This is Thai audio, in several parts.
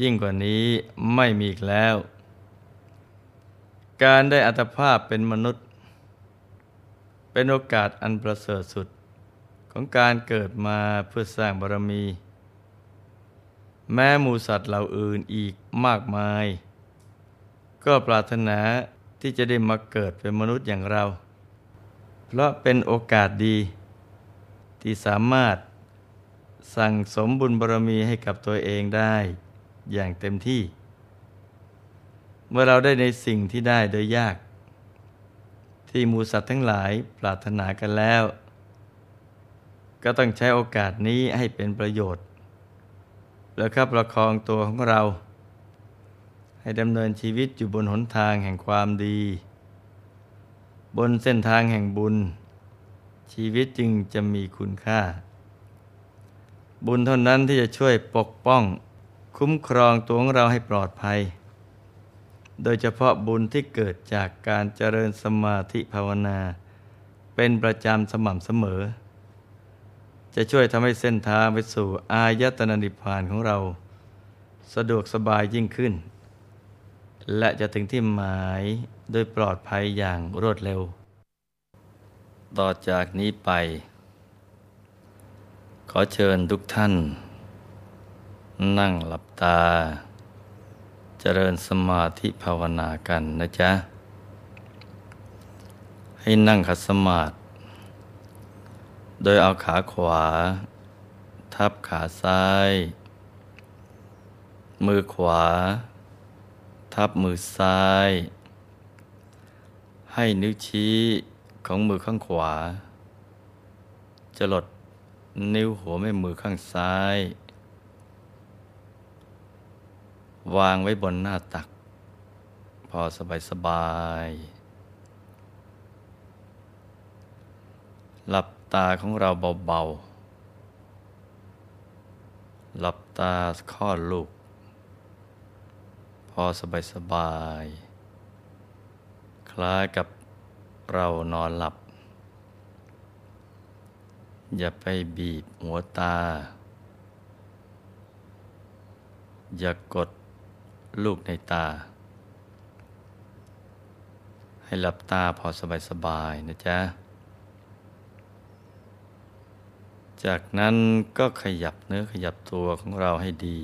ยิ่งกว่านี้ไม่มีอีกแล้ว การได้อัตภาพเป็นมนุษย์ เป็นโอกาสอันประเสริฐสุดของการเกิดมาเพื่อสร้างบารมี แม้หมูสัตว์เหล่าอื่นอีกมากมาย ก็ปรารถนาที่จะได้มาเกิดเป็นมนุษย์อย่างเรา เพราะเป็นโอกาสดี ที่สามารถสั่งสมบุญบารมีให้กับตัวเองได้ อย่างเต็มที่ เมื่อเราได้ในสิ่งที่ได้โดยยาก ที่มูสัตว์ทั้งหลายปรารถนากันแล้ว ก็ต้องใช้โอกาสนี้ให้เป็นประโยชน์ แล้วครับประคองตัวของเรา ให้ดำเนินชีวิตอยู่บนหนทางแห่งความดี บนเส้นทางแห่งบุญ ชีวิตจึงจะมีคุณค่าบุญเท่านั้นที่จะช่วยปกป้อง คุ้มครองตัวของเราให้ปลอดภัย โดยเฉพาะบุญที่เกิดจากการเจริญสมาธิภาวนา เป็นประจำสม่ำเสมอ จะช่วยทำให้เส้นทางไปสู่อายตนะนิพพานของเรา สะดวกสบายยิ่งขึ้น และจะถึงที่หมายโดยปลอดภัยอย่างรวดเร็ว ต่อจากนี้ไป ขอเชิญทุกท่าน นั่งหลับตา เจริญสมาธิภาวนากันนะจ๊ะ ให้นั่งขัดสมาธิโดยเอาขาขวา ทับขาซ้าย มือขวา ทับมือซ้าย ให้นิ้วชี้ของมือข้างขวา จะหลดนิ้วหัวแม่มือข้างซ้าย วางไว้บนหน้าตัก พอสบายสบาย หลับตาของเราเบาๆ หลับตาคลอดลูก พอสบายสบาย คล้ายกับเรานอนหลับ อย่าไปบีบหัวตา อย่ากด ลูกในตา ให้หลับตาพอสบาย ๆ นะจ๊ะ จากนั้นก็ขยับเนื้อขยับตัวของเราให้ดี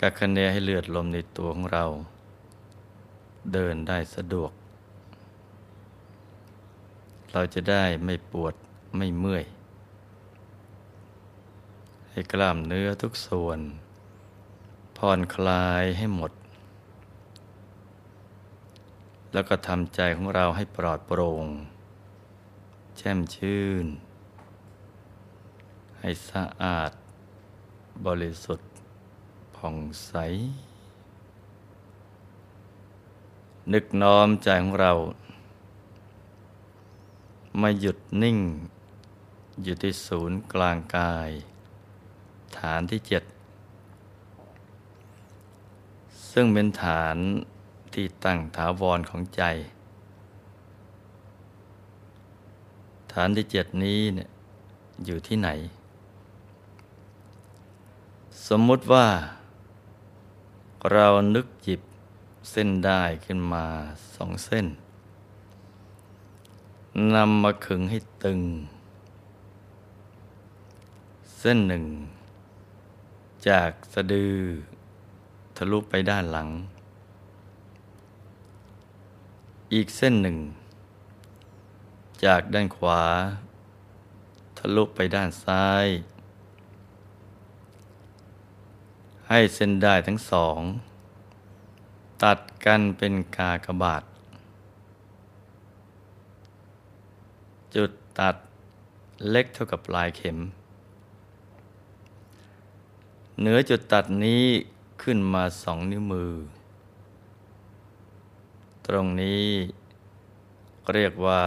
กักคะเนให้เลือดลมในตัวของเรา เดินได้สะดวก เราจะได้ไม่ปวดไม่เมื่อย ให้กล้ามเนื้อทุกส่วน ผ่อนคลายให้หมด แล้วก็ทำใจของเราให้ปลอดโปร่ง แช่มชื่น ให้สะอาด บริสุทธิ์ผ่องใส นึกน้อมใจของเรา มาหยุดนิ่ง อยู่ที่ศูนย์กลางกาย ฐานที่เจ็ด ซึ่งเป็นฐานที่ตั้งถาวรของใจ ฐานที่เจ็ดนี้เนี่ยอยู่ที่ไหน สมมุติว่า เรานึกจิบเส้นได้ขึ้นมาสองเส้นนำมาขึงให้ตึง เส้นหนึ่ง จากสะดือ ทะลุไปด้านหลัง อีกเส้นหนึ่ง จากด้านขวา ทะลุไปด้านซ้าย ให้เส้นได้ทั้งสอง ตัดกันเป็นกากบาท จุดตัดเล็กเท่ากับปลายเข็ม เหนือจุดตัดนี้ ขึ้นมาสองนิ้วมือ ตรงนี้เรียกว่า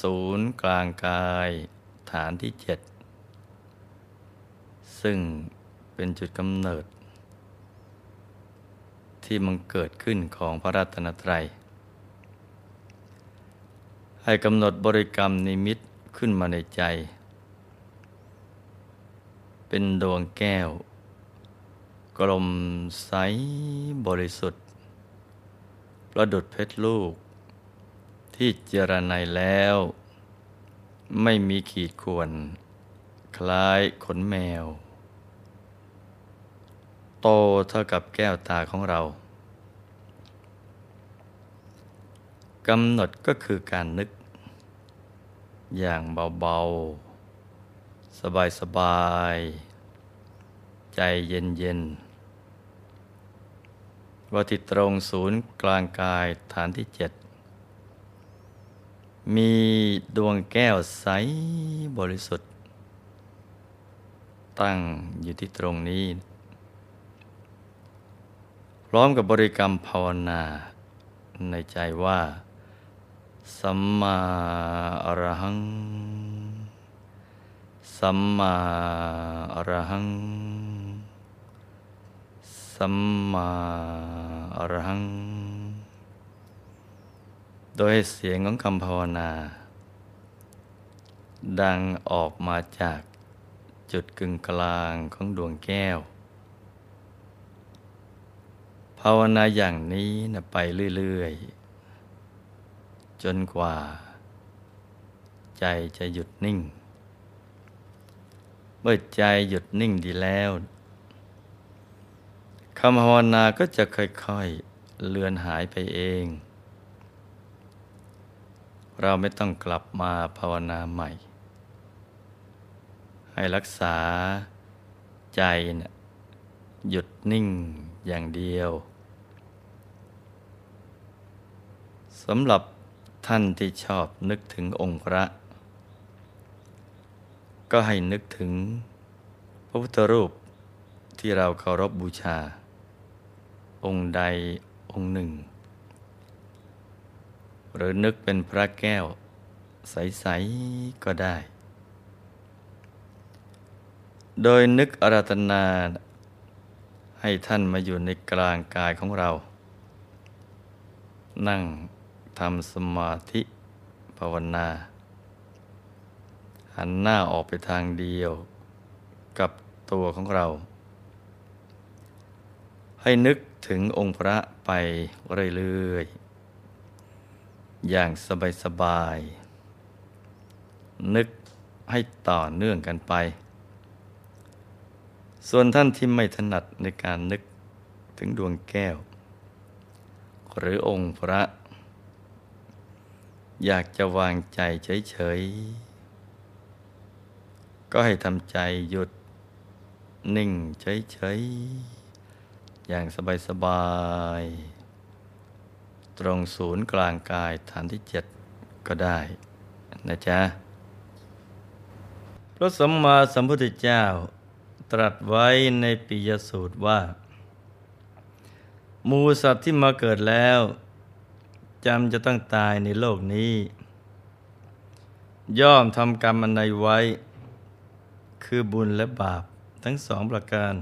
ศูนย์กลางกายฐานที่เจ็ดซึ่งเป็นจุดกำเนิด ที่มันเกิดขึ้นของพระรัตนตรัย ให้กำหนดบริกรรมนิมิตขึ้นมาในใจ เป็นดวงแก้ว กลมใสบริสุทธิ์ ประดุดเพชรลูก ที่เจรไนแล้ว ไม่มีขีดข่วน คล้ายขนแมว โตเท่ากับแก้วตาของเรากำหนดก็คือการนึก อย่างเบา ๆ สบาย ๆ ใจเย็น ๆ ว่าที่ตรงศูนย์กลางกายฐานที่เจ็ดมีดวงแก้วใสบริสุทธิ์ ตั้งอยู่ที่ตรงนี้ พร้อมกับบริกรรมภาวนาในใจว่า สัมมาอรหัง สัมมาอรหัง สัมมาอรหัง โดยเสียงของคำภาวนา ดังออกมาจากจุดกึ่งกลางของดวงแก้ว ภาวนาอย่างนี้นะไปเรื่อยๆ จนกว่า ใจจะหยุดนิ่ง เมื่อใจหยุดนิ่งดีแล้ว คำภาวนาก็จะค่อยๆเลือนหายไปเอง เราไม่ต้องกลับมาภาวนาใหม่ ให้รักษาใจนะหยุดนิ่งอย่างเดียวสำหรับท่านที่ชอบนึกถึงองค์พระ ก็ให้นึกถึงพระพุทธรูปที่เราเคารพบบูชา องค์ใดองค์หนึ่ง หรือนึกเป็นพระแก้ว ใส ๆ ก็ได้ โดยนึกอาราธนา ให้ท่านมาอยู่ในกลางกายของเรา นั่งทำสมาธิภาวนา หันหน้าออกไปทางเดียวกับตัวของเรา ให้นึกถึงองค์พระไปเรื่อยๆ อย่างสบายๆ นึกให้ต่อเนื่องกันไป ส่วนท่านที่ไม่ถนัดในการนึกถึงดวงแก้ว หรือองค์พระ อยากจะวางใจเฉยๆ ก็ให้ทำใจหยุดนิ่งเฉยๆ อย่างสบายๆ ตรงศูนย์กลางกายฐานที่เจ็ดก็ได้นะจ๊ะ พระสัมมาสัมพุทธเจ้า ตรัสไว้ในปิยสูตรว่า มูสัตว์ที่มาเกิดแล้วจำจะต้องตายในโลกนี้ ย่อมทำกรรมอันใดไว้ คือบุญและบาปทั้งสองประการ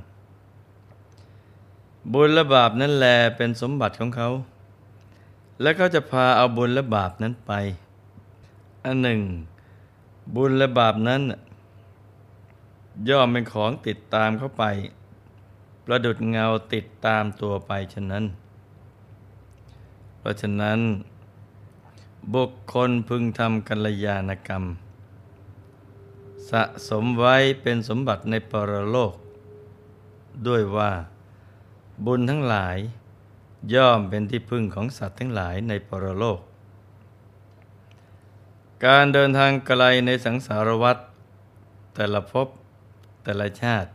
บุญและบาปนั้นแลเป็นสมบัติของเขา และเขาจะพาเอาบุญและบาปนั้นไป อันหนึ่ง บุญและบาปนั้น ย่อมเป็นของติดตามเข้าไป ประดุดเงาติดตามตัวไปฉะนั้น เพราะฉะนั้น บุคคลพึงทำกัลยาณกรรม สะสมไว้เป็นสมบัติในปรโลก ด้วยว่า บุญทั้งหลาย ย่อมเป็นที่พึ่งของสัตว์ทั้งหลายในปรโลก การเดินทางไกลในสังสารวัฏแต่ละภพแต่ละชาติ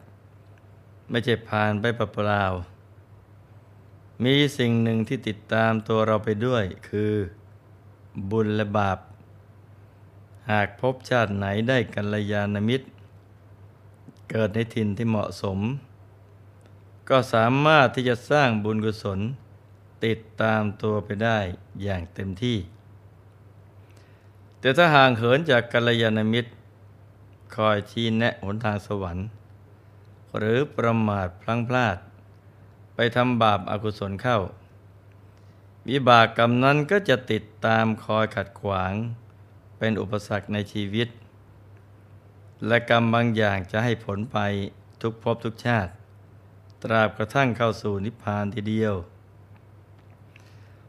ไม่ใช่ผ่านไปเปล่ามีสิ่งหนึ่งที่ติดตามตัวเราไปด้วยคือบุญและบาป หากพบชาติไหนได้กัลยาณมิตร เกิดในถิ่นที่เหมาะสม ก็สามารถที่จะสร้างบุญกุศล ติดตามตัวไปได้อย่างเต็มที่ แต่ถ้าห่างเหินจากกัลยาณมิตร คอยชี้แนะหนทางสวรรค์ หรือประมาทพลั้งพลาด ไปทำบาปอากุศลเข้า วิบากกรรมนั้นก็จะติดตามคอยขัดขวาง เป็นอุปสรรคในชีวิต และกรรมบางอย่างจะให้ผลไปทุกภพทุกชาติ ตราบกระทั่งเข้าสู่นิพพานทีเดียว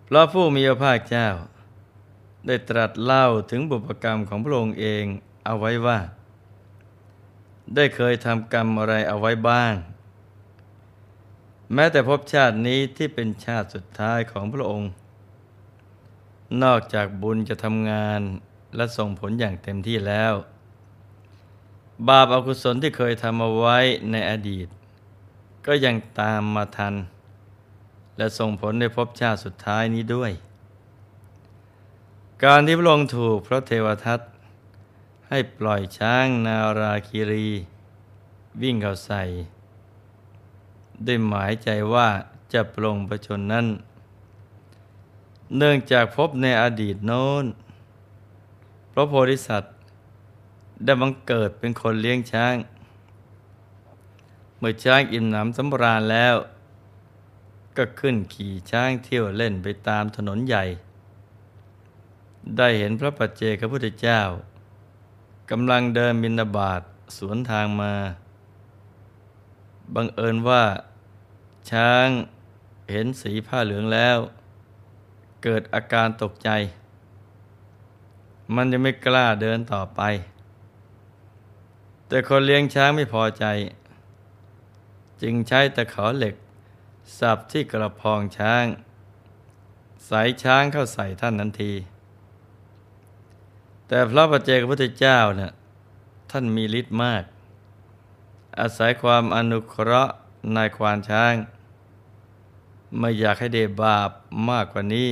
เพราะผู้มีพระภาคเจ้า ได้ตรัสเล่าถึงบุพกรรมของพระองค์เองเอาไว้ว่า ได้เคยทำกรรมอะไรเอาไว้บ้าง แม้แต่ภพชาตินี้ที่เป็นชาติสุดท้ายของพระองค์ นอกจากบุญจะทำงานและส่งผลอย่างเต็มที่แล้ว บาปอากุศลที่เคยทำเอาไว้ในอดีต ก็ยังตามมาทัน และส่งผลในภพชาติสุดท้ายนี้ด้วย การที่พระองค์ถูกพระเทวทัตให้ปล่อยช้างนาราคิรี วิ่งเข้าใส่ด้วยหมายใจว่าจะปลงประชนนั้น เนื่องจากพบในอดีตโน้น พระโพธิสัตว์ได้บังเกิดเป็นคนเลี้ยงช้าง เมื่อช้างอิ่มหนำสำราญแล้ว ก็ขึ้นขี่ช้างเที่ยวเล่นไปตามถนนใหญ่ ได้เห็นพระปัจเจกพุทธเจ้ากำลังเดินบินาบาตสวนทางมา บังเอิญว่า ช้างเห็นสีผ้าเหลืองแล้ว เกิดอาการตกใจ มันจะไม่กล้าเดินต่อไป แต่คนเลี้ยงช้างไม่พอใจ จึงใช้ตะขอเหล็ก สับที่กระพองช้างใส่ช้างเข้าใส่ท่านทันที แต่พระปัจเจกพุทธเจ้าเนะ่ยท่านมีฤทธิ์มาก อาศัยความอนุเคราะห์นายควานช้าง ไม่อยากให้เดบาปมากกว่านี้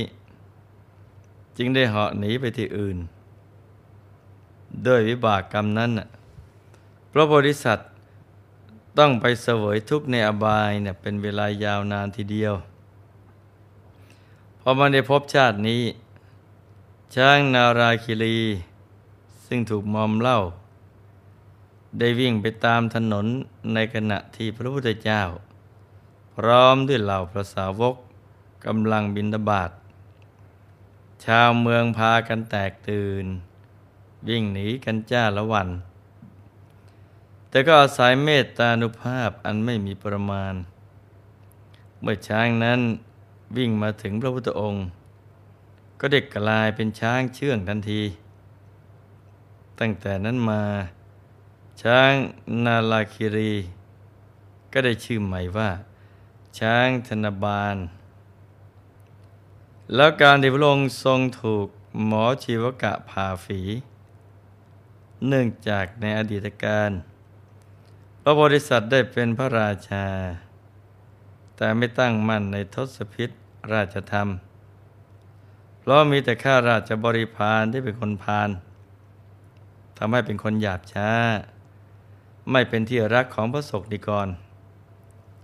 จึงได้เหาะหนีไปที่อื่น ด้วยวิบากกรรมนั้นพระโพธิสัตว์ ต้องไปเสวยทุกข์ในอบายเนี่ยเป็นเวลายาวนานทีเดียว พอมาในภพชาตินี้ ช้างนาราคิรี ซึ่งถูกมอมเล่า ได้วิ่งไปตามถนนในขณะที่พระพุทธเจ้า พร้อมด้วยเหล่าพระสาวกกำลังบินบาตชาวเมืองพากันแตกตื่น วิ่งหนีกันจ้าละวัน แต่ก็อาศัยเมตตานุภาพอันไม่มีประมาณ เมื่อช้างนั้นวิ่งมาถึงพระพุทธองค์ ก็เด็กกลายเป็นช้างเชื่องทันที ตั้งแต่นั้นมา ช้างนาลาคิรี ก็ได้ชื่อใหม่ว่า ช้างธนบาล แล้วการที่พระองค์ทรงถูกหมอชีวกะผ่าฝี เนื่องจากในอดีตการ พระโพธิสัตว์ได้เป็นพระราชา แต่ไม่ตั้งมั่นในทศพิษราชธรรม เพราะมีแต่ข้าราชบริพารที่เป็นคนพาลทำให้เป็นคนหยาบช้า ไม่เป็นที่รักของพระศกนิกร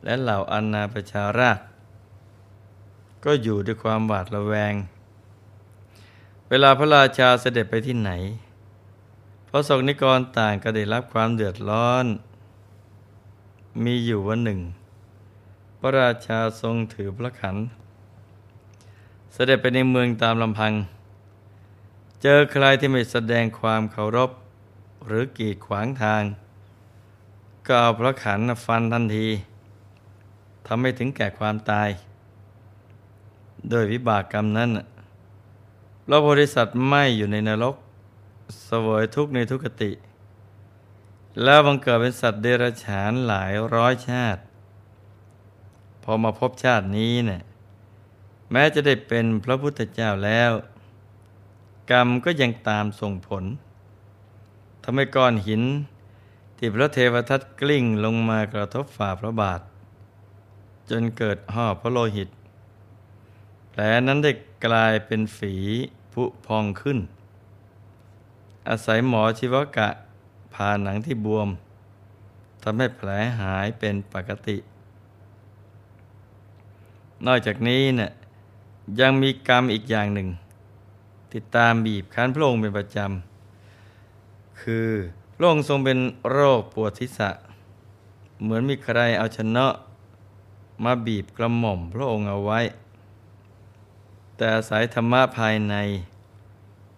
และเหล่าอันนาประชาราช ก็อยู่ด้วยความหวาดระแวง เวลาพระราชาเสด็จไปที่ไหน พระศกนิกรต่างก็ได้รับความเดือดร้อน มีอยู่วันหนึ่ง พระราชาทรงถือพระขัน เสด็จไปในเมืองตามลำพัง เจอใครที่ไม่แสดงความเคารพ หรือกีดขวางทาง ก็เอาพระขันฟันทันทีทำให้ถึงแก่ความตาย โดยวิบากกรรมนั้นพระโพธิสัตว์ไม่อยู่ในนรกเสวยทุกข์ในทุกขติ แล้วบังเกิดเป็นสัตว์เดรัจฉานหลายร้อยชาติ พอมาพบชาตินี้เนี่ยแม้จะได้เป็นพระพุทธเจ้าแล้ว กรรมก็ยังตามส่งผลทำให้ก้อนหิน ที่พระเทวทัตกลิ้งลงมากระทบฝ่าพระบาท จนเกิดห่อพระโลหิตแผลนั้นได้กลายเป็นฝีผุพองขึ้นอาศัยหมอชีวกะ ผ่าหนังที่บวมทำให้แผลหายเป็นปกติ นอกจากนี้เนะ่ยยังมีกรรมอีกอย่างหนึ่ง ติดตามบีบคั้นพระองค์เป็นประจำ คือพระองค์ทรงเป็นโรคปวดทิศะเหมือนมีใครเอาชนะมาบีบกระหม่อมพระองค์เอาไว้ แต่สายธรรมะภายใน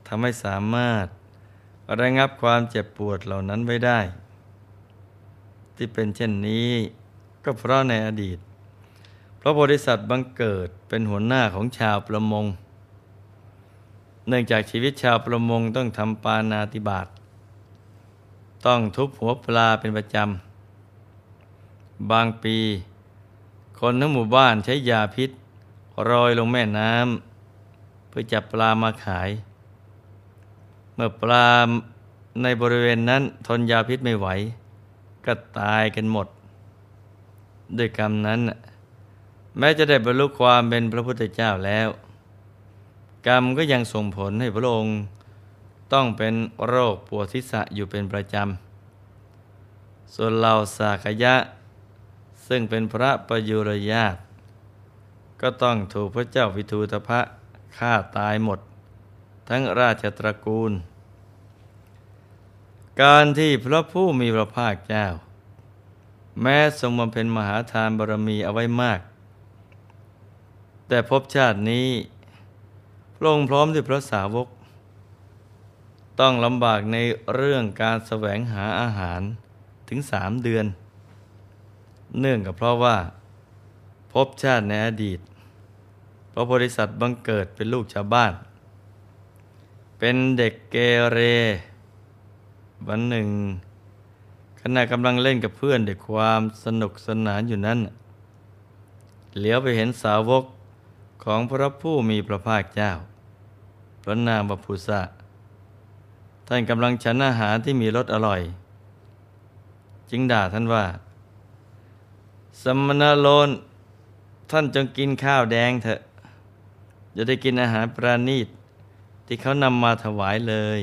ทำให้สามารถ ระงับความเจ็บปวดเหล่านั้นไว้ได้ ที่เป็นเช่นนี้ก็เพราะในอดีต พระโพธิสัตว์บังเกิดเป็นหัวหน้าของชาวประมง เนื่องจากชีวิตชาวประมงต้องทำปานาติบาตต้องทุบหัวปลาเป็นประจำ บางปี คนทั้งหมู่บ้านใช้ยาพิษโรยลงแม่น้ำเพื่อจับปลามาขาย เมื่อปลาในบริเวณนั้นทนยาพิษไม่ไหว ก็ตายกันหมด ด้วยกรรมนั้น แม้จะได้บรรลุความเป็นพระพุทธเจ้าแล้ว กรรมก็ยังส่งผลให้พระองค์ต้องเป็นโรคปวดทิศะอยู่เป็นประจำ ส่วนเหล่าสากยะ ซึ่งเป็นพระประยุรญาตก็ต้องถูกพระเจ้าวิทูตภะฆ่าตายหมด ทั้งราชตระกูล การที่พระผู้มีพระภาคเจ้า แม้ทรงบำเพ็ญมหาทานบารมีเอาไว้มาก แต่พบชาตินี้พระองค์พร้อมด้วยพระสาวก ต้องลำบากในเรื่องการแสวงหาอาหารถึงสามเดือน เนื่องกับเพราะว่าพบชาติในอดีตพระโพธิสัตว์บังเกิดเป็นลูกชาวบ้าน เป็นเด็กเกเร วันหนึ่ง ขณะกำลังเล่นกับเพื่อนด้วยความสนุกสนานอยู่นั้นเหลียวไปเห็นสาวกของพระผู้มีพระภาคเจ้า พระนามบพุษะท่านกำลังฉันอาหารที่มีรสอร่อย จึงด่าท่านว่า สมณโลน ท่านจงกินข้าวแดงเถอะ จะได้กินอาหารปราณีต ที่เขานำมาถวายเลย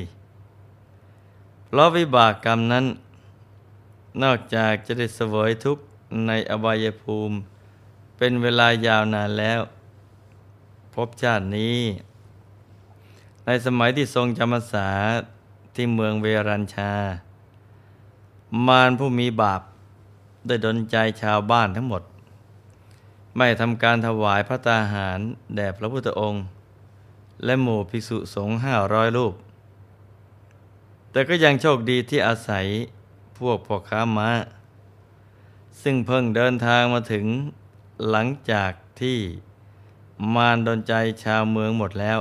เพราะวิบากกรรมนั้น นอกจากจะได้เสวยทุกข์ในอบายภูมิ เป็นเวลายาวนานแล้ว พบชาตินี้ ในสมัยที่ทรงจำพรรษาที่เมืองเวรัญชา มารผู้มีบาปได้ดนใจชาวบ้านทั้งหมด ไม่ทำการถวายพระตาหารแด่พระพุทธองค์ และหมู่ภิกษุสงฆ์ห้าร้อยรูป แต่ก็ยังโชคดีที่อาศัยพวกพ่อค้าม้า ซึ่งเพิ่งเดินทางมาถึงหลังจากที่มารดนใจชาวเมืองหมดแล้ว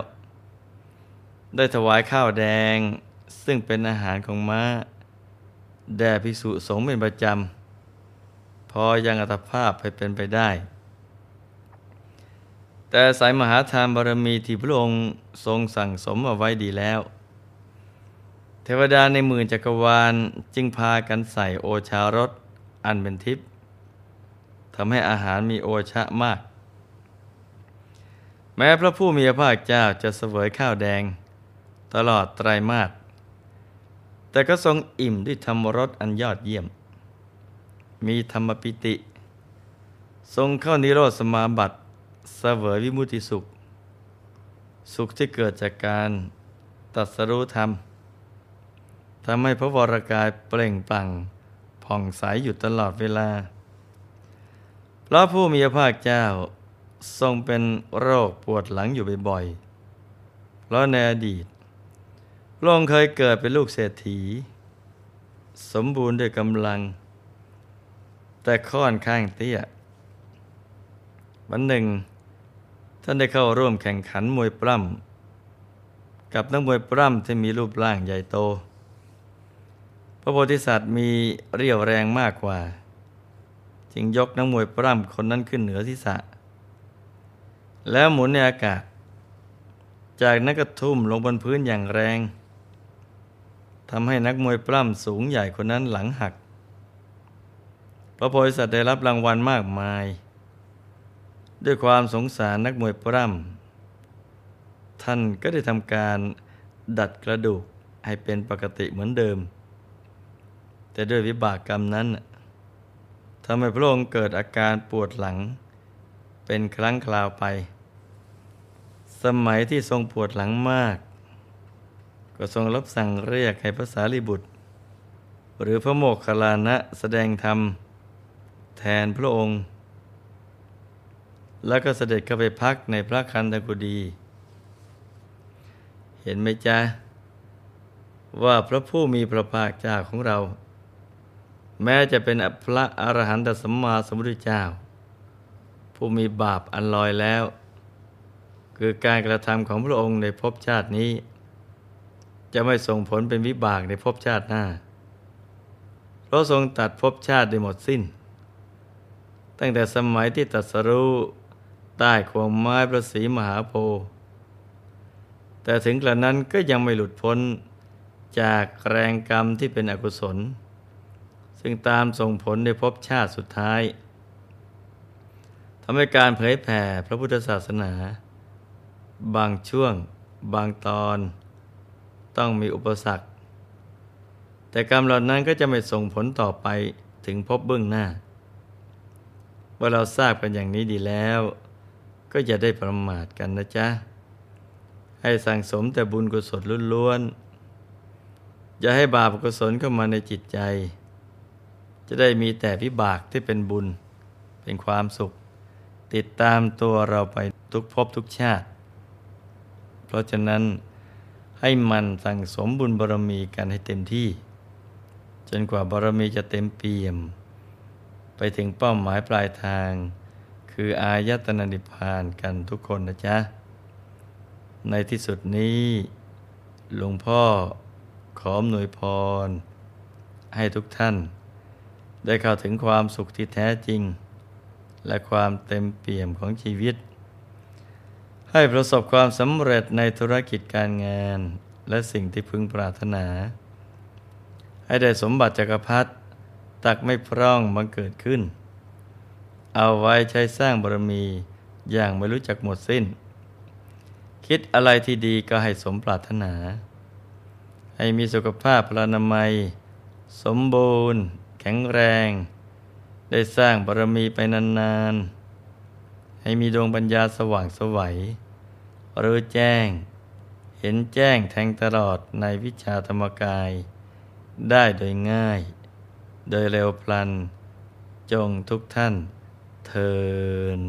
ได้ถวายข้าวแดงซึ่งเป็นอาหารของม้า แด่ภิกษุสงฆ์เป็นประจำ พอยังอัตภาพไปเป็นไปได้ แต่สายมหาทานบารมีที่พระองค์ทรงสั่งสมเอาไว้ดีแล้ว เทวดาในหมื่นจักรวาลจึงพากันใส่โอชารสอันเป็นทิพย์ทำให้อาหารมีโอชะมาก แม้พระผู้มีพระภาคเจ้าจะเสวยข้าวแดง ตลอดไตรมาสแต่ก็ทรงอิ่มด้วยธรรมรสอันยอดเยี่ยม มีธรรมปิติ ทรงเข้านิโรธสมาบัติ เสวยวิมุติสุข สุขที่เกิดจากการตัดสรู้ธรรมทำให้พระวรากายเปล่งปลั่งผ่องใสอยู่ตลอดเวลาพระผู้มีพระภาคเจ้าทรงเป็นโรคปวดหลังอยู่บ่อยๆ เพราะในอดีตพระองค์เคยเกิดเป็นลูกเศรษฐี สมบูรณ์ด้วยกำลัง แต่ค่อนข้างเตี้ย วันหนึ่ง ท่านได้เข้าร่วมแข่งขันมวยปล้ำกับนักมวยปล้ำที่มีรูปร่างใหญ่โต พระโพธิสัตว์มีเรี่ยวแรงมากกว่า จึงยกนักมวยปล้ำคนนั้นขึ้นเหนือทิศะแล้วหมุนในอากาศ จากนั้นก็ทุ่มลงบนพื้นอย่างแรงทำให้นักมวยปล้ำสูงใหญ่คนนั้นหลังหัก พระโพธิสัตว์ได้รับรางวัลมากมาย ด้วยความสงสารนักมวยปล้ำท่านก็ได้ทำการดัดกระดูกให้เป็นปกติเหมือนเดิม แต่ด้วยวิบากกรรมนั้นทำให้พระองค์เกิดอาการปวดหลัง เป็นครั้งคราวไป สมัยที่ทรงปวดหลังมาก ก็ทรงรับสั่งเรียกให้ภาษาลิบุตร หรือพระโมกขลานะแสดงธรรม แทนพระองค์ แล้วก็เสด็จเข้าไปพักในพระคันธกุฎีเห็นไหมจ๊ะ ว่าพระผู้มีพระภาคเจ้าของเรา แม้จะเป็นพระอรหันตสัมมาสัมพุทธเจ้า ผู้มีบาปอันลอยแล้ว คือการกระทำของพระองค์ในภพชาตินี้ จะไม่ส่งผลเป็นวิบากในภพชาติหน้า เพราะทรงตัดภพชาติได้หมดสิ้น ตั้งแต่สมัยที่ตัดสรู้ ใต้ขวงไม้พระศรีมหาโพธิ์แต่ถึงกระนั้นก็ยังไม่หลุดพ้นจากแรงกรรมที่เป็นอกุศล ซึ่งตามส่งผลในภพชาติสุดท้ายทำให้การเผยแผ่พระพุทธศาสนา บางช่วง บางตอน ต้องมีอุปสรรค แต่กรรมเหล่านั้นก็จะไม่ส่งผลต่อไปถึงพบเบื้องหน้า ว่าเราทราบกันอย่างนี้ดีแล้ว ก็จะได้ประมาทกันนะจ๊ะ ให้สั่งสมแต่บุญกุศลล้วนๆอย่าให้บาปกุศลเข้ามาในจิตใจ จะได้มีแต่วิบากที่เป็นบุญ เป็นความสุข ติดตามตัวเราไปทุกภพทุกชาติ เพราะฉะนั้นให้มันสั่งสมบุญบารมีกันให้เต็มที่ จนกว่าบารมีจะเต็มเปี่ยม ไปถึงเป้าหมายปลายทาง คืออายตนะนิพพานกันทุกคนนะจ๊ะ ในที่สุดนี้หลวงพ่อขอหน่วยพร ให้ทุกท่าน ได้เข้าถึงความสุขที่แท้จริง และความเต็มเปี่ยมของชีวิต ให้ประสบความสำเร็จในธุรกิจการงาน และสิ่งที่พึงปรารถนา ให้ได้สมบัติจักรพรรดิตักไม่พร่องบังเกิดขึ้น เอาไว้ใช้สร้างบารมีอย่างไม่รู้จักหมดสิ้น คิดอะไรที่ดีก็ให้สมปรารถนา ให้มีสุขภาพพลานามัย สมบูรณ์ แข็งแรง ได้สร้างบารมีไปนานๆ ให้มีดวงปัญญาสว่างสวัยรู้แจ้ง เห็นแจ้งแทงตลอดในวิชาธรรมกาย ได้โดยง่าย โดยเร็วพลัน จงทุกท่าน เทิน